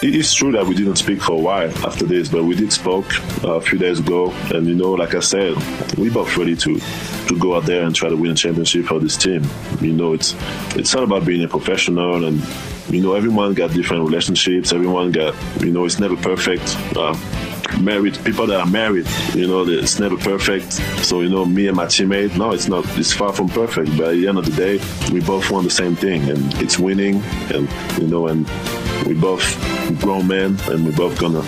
It is true that we didn't speak for a while after this, but we did spoke uh, a few days ago, and you know, like I said, we both ready to to go out there and try to win a championship for this team. You know, it's it's all about being a professional, and you know, everyone got different relationships. Everyone got, you know, it's never perfect. Uh, married people that are married, you know, it's never perfect. So you know, me and my teammate, no, it's not. It's far from perfect. But at the end of the day, we both want the same thing, and it's winning, and you know, and we both grown men, and we're both gonna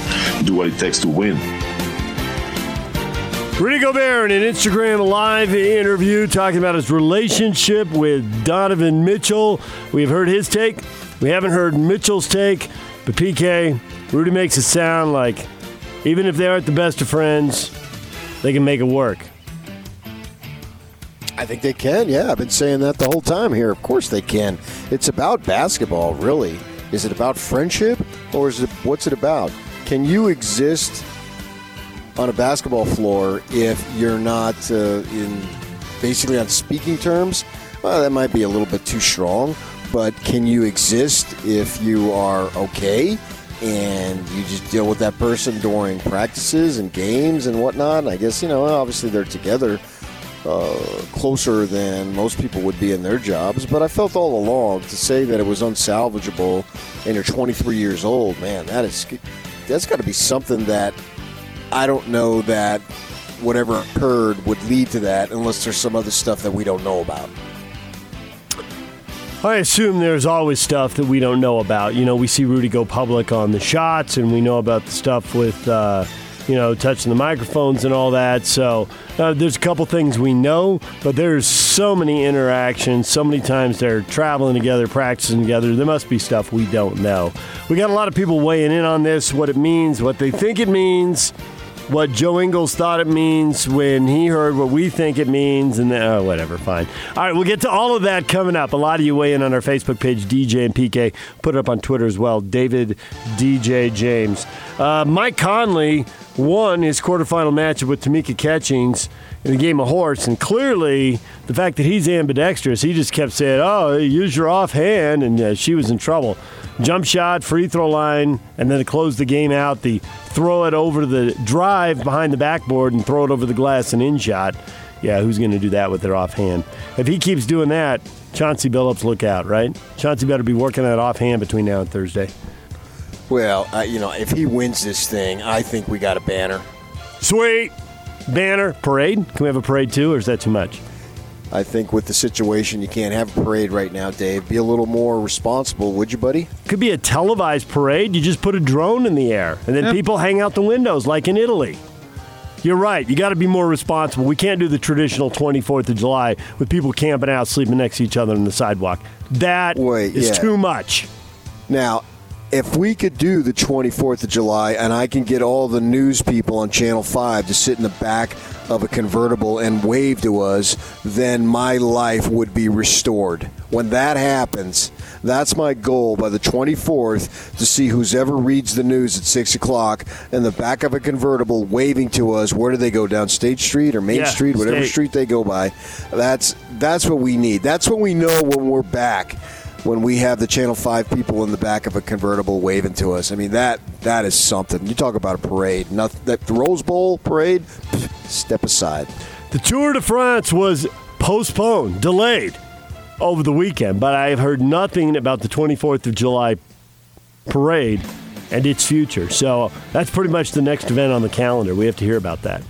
do what it takes to win. Rudy Gobert in an Instagram live interview talking about his relationship with Donovan Mitchell. We've heard his take. We haven't heard Mitchell's take, but PK, Rudy makes it sound like even if they aren't the best of friends, they can make it work. I think they can. Yeah, I've been saying that the whole time here. Of course they can. It's about basketball, really. Is it about friendship, or is it what's it about? Can you exist on a basketball floor if you're not uh, in basically on speaking terms? Well, that might be a little bit too strong. But can you exist if you are okay and you just deal with that person during practices and games and whatnot? I guess you know. Obviously, they're together uh, closer than most people would be in their jobs. But I felt all along to say that it was unsalvageable, and you're 23 years old, man. That is that's got to be something that I don't know that whatever occurred would lead to that, unless there's some other stuff that we don't know about. I assume there's always stuff that we don't know about. You know, we see Rudy go public on the shots, and we know about the stuff with, uh, you know, touching the microphones and all that. So uh, there's a couple things we know, but there's so many interactions, so many times they're traveling together, practicing together. There must be stuff we don't know. We got a lot of people weighing in on this, what it means, what they think it means what Joe Ingles thought it means when he heard what we think it means, and then, oh, whatever, fine. All right, we'll get to all of that coming up. A lot of you weigh in on our Facebook page, DJ and PK. Put it up on Twitter as well, David DJ James. Uh, Mike Conley won his quarterfinal matchup with Tamika Catchings in the game of horse, and clearly the fact that he's ambidextrous, he just kept saying, "Oh, use your offhand," and uh, she was in trouble. Jump shot, free throw line, and then to close the game out, the throw it over the drive behind the backboard and throw it over the glass and in shot. Yeah, who's going to do that with their offhand? If he keeps doing that, Chauncey Billups, look out, right? Chauncey better be working that offhand between now and Thursday. Well, uh, you know, if he wins this thing, I think we got a banner. Sweet banner parade. Can we have a parade too, or is that too much? I think with the situation, you can't have a parade right now, Dave. Be a little more responsible, would you, buddy? Could be a televised parade. You just put a drone in the air, and then Yeah. people hang out the windows like in Italy. You're right. You got to be more responsible. We can't do the traditional 24th of July with people camping out, sleeping next to each other on the sidewalk. That is Wait, yeah. too much. Now, if we could do the 24th of July and I can get all the news people on Channel 5 to sit in the back of a convertible and wave to us, then my life would be restored. When that happens, that's my goal by the 24th to see who's ever reads the news at 6 o'clock in the back of a convertible waving to us. Where do they go? Down State Street or Main Yeah, Street, whatever State. street they go by. That's, that's what we need. That's what we know when we're back when we have the Channel Five people in the back of a convertible waving to us. I mean that that is something. You talk about a parade. Nothing, that the Rose Bowl parade. Step aside. The Tour de France was postponed, delayed over the weekend, but I have heard nothing about the 24th of July parade and its future. So that's pretty much the next event on the calendar. We have to hear about that.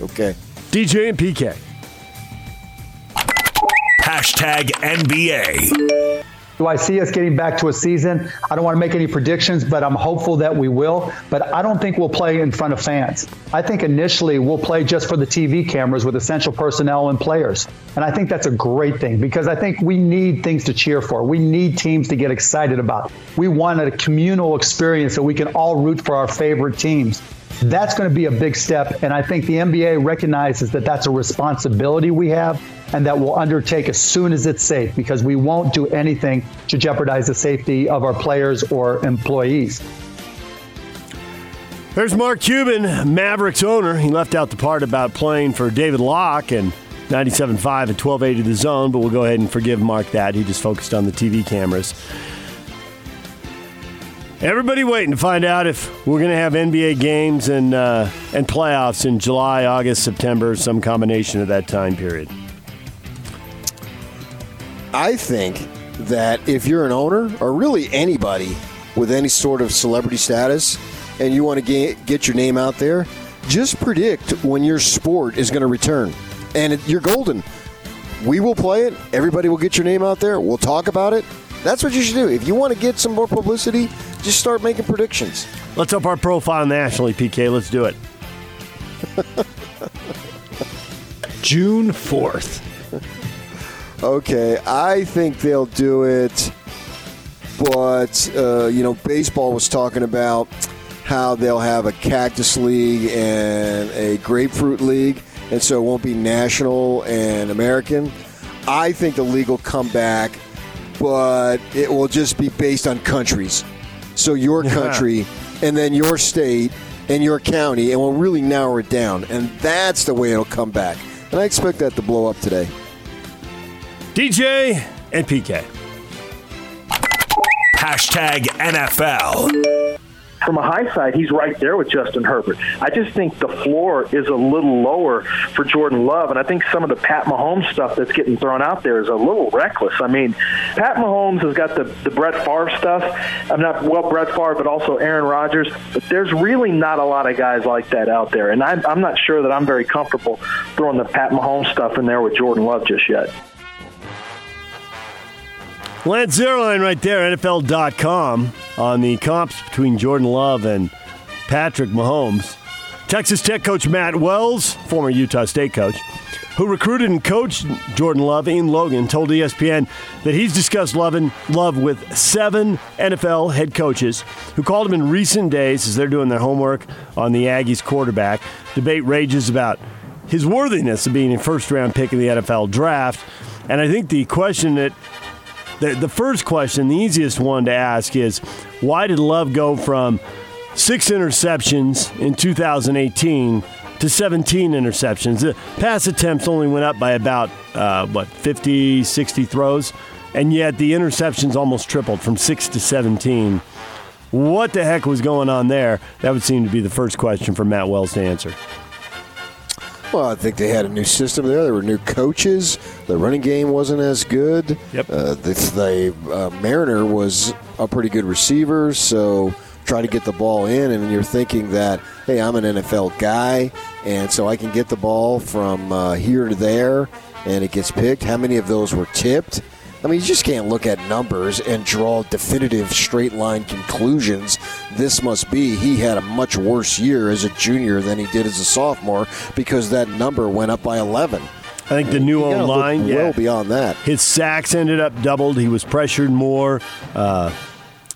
Okay. DJ and PK. Hashtag NBA. Do I see us getting back to a season? I don't want to make any predictions, but I'm hopeful that we will. But I don't think we'll play in front of fans. I think initially we'll play just for the TV cameras with essential personnel and players. And I think that's a great thing because I think we need things to cheer for. We need teams to get excited about. We want a communal experience so we can all root for our favorite teams. That's going to be a big step. And I think the NBA recognizes that that's a responsibility we have and that we'll undertake as soon as it's safe because we won't do anything to jeopardize the safety of our players or employees. There's Mark Cuban, Mavericks owner. He left out the part about playing for David Locke and 97.5 and 1280 the zone, but we'll go ahead and forgive Mark that. He just focused on the TV cameras. Everybody waiting to find out if we're going to have NBA games and uh, and playoffs in July, August, September, some combination of that time period. I think that if you're an owner or really anybody with any sort of celebrity status and you want to get, get your name out there, just predict when your sport is going to return. And it, you're golden. We will play it. Everybody will get your name out there. We'll talk about it. That's what you should do. If you want to get some more publicity, just start making predictions. Let's up our profile nationally, PK. Let's do it. June 4th. Okay, I think they'll do it, but uh, you know, baseball was talking about how they'll have a cactus league and a grapefruit league, and so it won't be national and American. I think the league will come back, but it will just be based on countries. So your country, and then your state, and your county, and we'll really narrow it down, and that's the way it'll come back. And I expect that to blow up today. DJ and PK. Hashtag NFL. From a high side, he's right there with Justin Herbert. I just think the floor is a little lower for Jordan Love, and I think some of the Pat Mahomes stuff that's getting thrown out there is a little reckless. I mean, Pat Mahomes has got the, the Brett Favre stuff. I'm not, well, Brett Favre, but also Aaron Rodgers. But there's really not a lot of guys like that out there, and I'm, I'm not sure that I'm very comfortable throwing the Pat Mahomes stuff in there with Jordan Love just yet. Lance Zierlein right there, NFL.com, on the comps between Jordan Love and Patrick Mahomes. Texas Tech coach Matt Wells, former Utah State coach, who recruited and coached Jordan Love in Logan, told ESPN that he's discussed Love, and Love with seven NFL head coaches who called him in recent days as they're doing their homework on the Aggies quarterback. Debate rages about his worthiness of being a first round pick in the NFL draft. And I think the question that the, the first question, the easiest one to ask is why did Love go from six interceptions in 2018 to 17 interceptions? The pass attempts only went up by about, uh, what, 50, 60 throws? And yet the interceptions almost tripled from six to 17. What the heck was going on there? That would seem to be the first question for Matt Wells to answer. Well, I think they had a new system there. There were new coaches. The running game wasn't as good. Yep. Uh, the the uh, Mariner was a pretty good receiver, so try to get the ball in, and you're thinking that, hey, I'm an NFL guy, and so I can get the ball from uh, here to there, and it gets picked. How many of those were tipped? I mean, you just can't look at numbers and draw definitive straight line conclusions. This must be he had a much worse year as a junior than he did as a sophomore because that number went up by 11. I think the new You gotta O look line, well yeah. beyond that. His sacks ended up doubled. He was pressured more. Uh,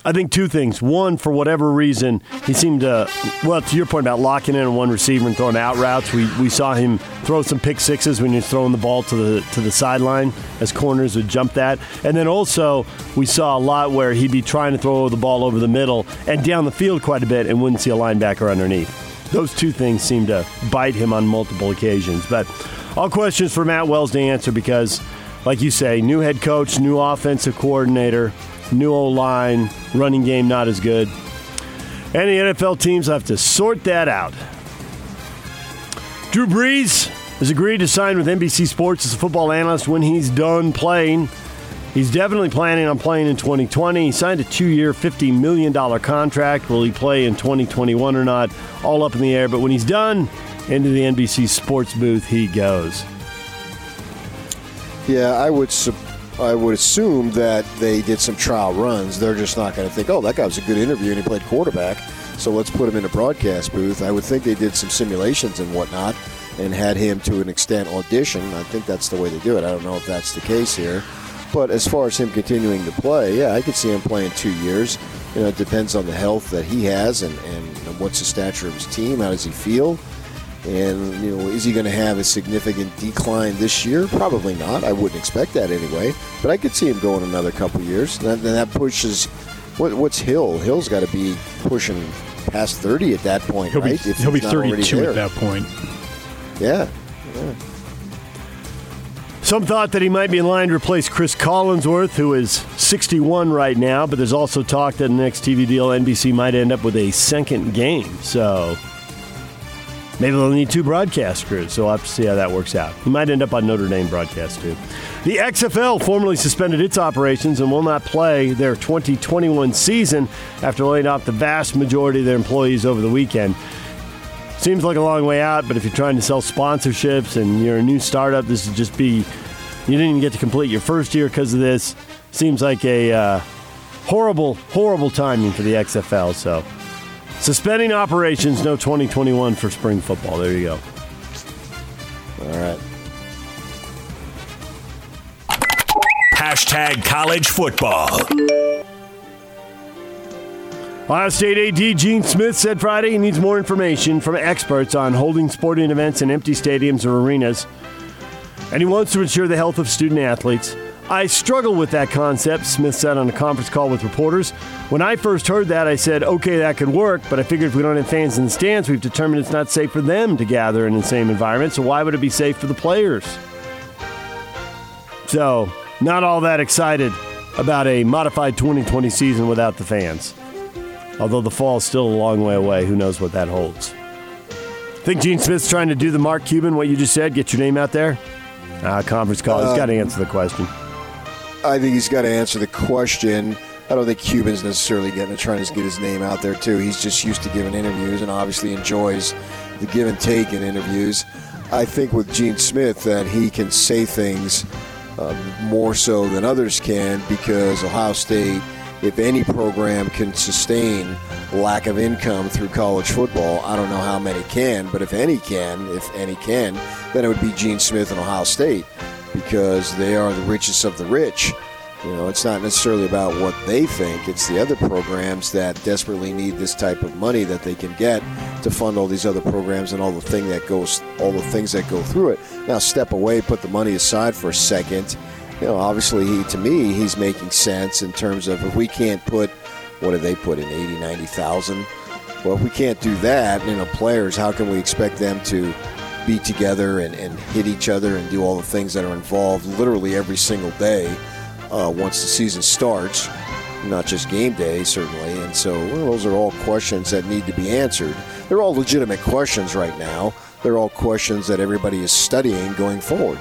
I think two things. One, for whatever reason, he seemed to, well, to your point about locking in on one receiver and throwing out routes, we, we saw him throw some pick sixes when he was throwing the ball to the to the sideline as corners would jump that. And then also, we saw a lot where he'd be trying to throw the ball over the middle and down the field quite a bit and wouldn't see a linebacker underneath. Those two things seemed to bite him on multiple occasions. But all questions for Matt Wells to answer because, like you say, new head coach, new offensive coordinator, new O line, running game not as good. And the NFL teams have to sort that out. Drew Brees has agreed to sign with NBC Sports as a football analyst when he's done playing. He's definitely planning on playing in 2020. He signed a two year, $50 million contract. Will he play in 2021 or not? All up in the air. But when he's done, into the NBC Sports booth he goes. Yeah, I would. Su- I would assume that they did some trial runs. They're just not going to think, oh, that guy was a good interview and he played quarterback, so let's put him in a broadcast booth. I would think they did some simulations and whatnot and had him to an extent audition. I think that's the way they do it. I don't know if that's the case here. But as far as him continuing to play, yeah, I could see him playing two years. You know, it depends on the health that he has and, and what's the stature of his team. How does he feel? And, you know, is he going to have a significant decline this year? Probably not. I wouldn't expect that anyway. But I could see him going another couple years. And that, that pushes. What, what's Hill? Hill's got to be pushing past 30 at that point, He'll right? be, If he'll be not 32 there. at that point. Yeah. yeah. Some thought that he might be in line to replace Chris Collinsworth, who is 61 right now, but there's also talk that the next TV deal, NBC might end up with a second game. So maybe they'll need two broadcast crews, so we'll have to see how that works out. He might end up on Notre Dame broadcast, too. The XFL formally suspended its operations and will not play their 2021 season after laying off the vast majority of their employees over the weekend. Seems like a long way out, but if you're trying to sell sponsorships and you're a new startup, this would just be you didn't even get to complete your first year because of this. Seems like a uh, horrible, horrible timing for the XFL. So, suspending operations, no 2021 for spring football. There you go. All right. Hashtag college football. Ohio State AD Gene Smith said Friday he needs more information from experts on holding sporting events in empty stadiums or arenas, and he wants to ensure the health of student athletes. I struggle with that concept, Smith said on a conference call with reporters. When I first heard that, I said, okay, that could work, but I figured if we don't have fans in the stands, we've determined it's not safe for them to gather in the same environment, so why would it be safe for the players? So, not all that excited about a modified 2020 season without the fans. Although the fall is still a long way away, who knows what that holds. Think Gene Smith's trying to do the Mark Cuban, what you just said, get your name out there? Ah, conference call. He's got to answer the question. I think he's got to answer the question. I don't think Cuban's necessarily getting trying to get his name out there too. He's just used to giving interviews and obviously enjoys the give and take in interviews. I think with Gene Smith that he can say things uh, more so than others can because Ohio State, if any program can sustain lack of income through college football, I don't know how many can, but if any can, if any can, then it would be Gene Smith and Ohio State because they are the richest of the rich. You know, it's not necessarily about what they think. It's the other programs that desperately need this type of money that they can get to fund all these other programs and all the thing that goes, all the things that go through it. Now, step away, put the money aside for a second. You know, obviously, he to me, he's making sense in terms of if we can't put, what do they put in 80, 90,000? Well, if we can't do that, you know, players, how can we expect them to be together and, and hit each other and do all the things that are involved literally every single day uh, once the season starts, not just game day, certainly. And so well, those are all questions that need to be answered. They're all legitimate questions right now. They're all questions that everybody is studying going forward.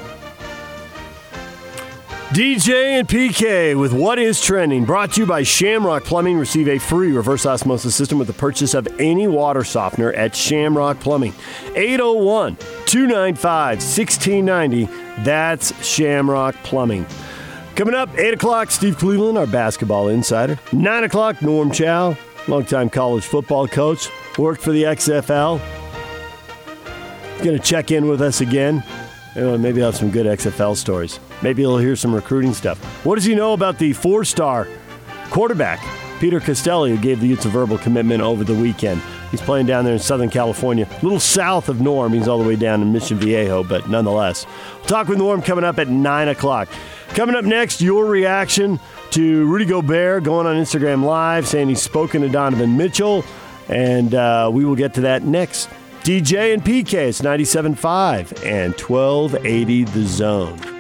DJ and PK with What is Trending, brought to you by Shamrock Plumbing. Receive a free reverse osmosis system with the purchase of any water softener at Shamrock Plumbing. 801 295 1690. That's Shamrock Plumbing. Coming up, 8 o'clock, Steve Cleveland, our basketball insider. 9 o'clock, Norm Chow, longtime college football coach, worked for the XFL. Going to check in with us again. Know, uh, maybe have some good XFL stories. Maybe he'll hear some recruiting stuff. What does he know about the four star quarterback, Peter Costelli, who gave the Utes a verbal commitment over the weekend? He's playing down there in Southern California, a little south of Norm. He's all the way down in Mission Viejo, but nonetheless. We'll talk with Norm coming up at 9 o'clock. Coming up next, your reaction to Rudy Gobert going on Instagram Live saying he's spoken to Donovan Mitchell, and uh, we will get to that next. DJ and PK, it's 97.5 and 1280 The Zone.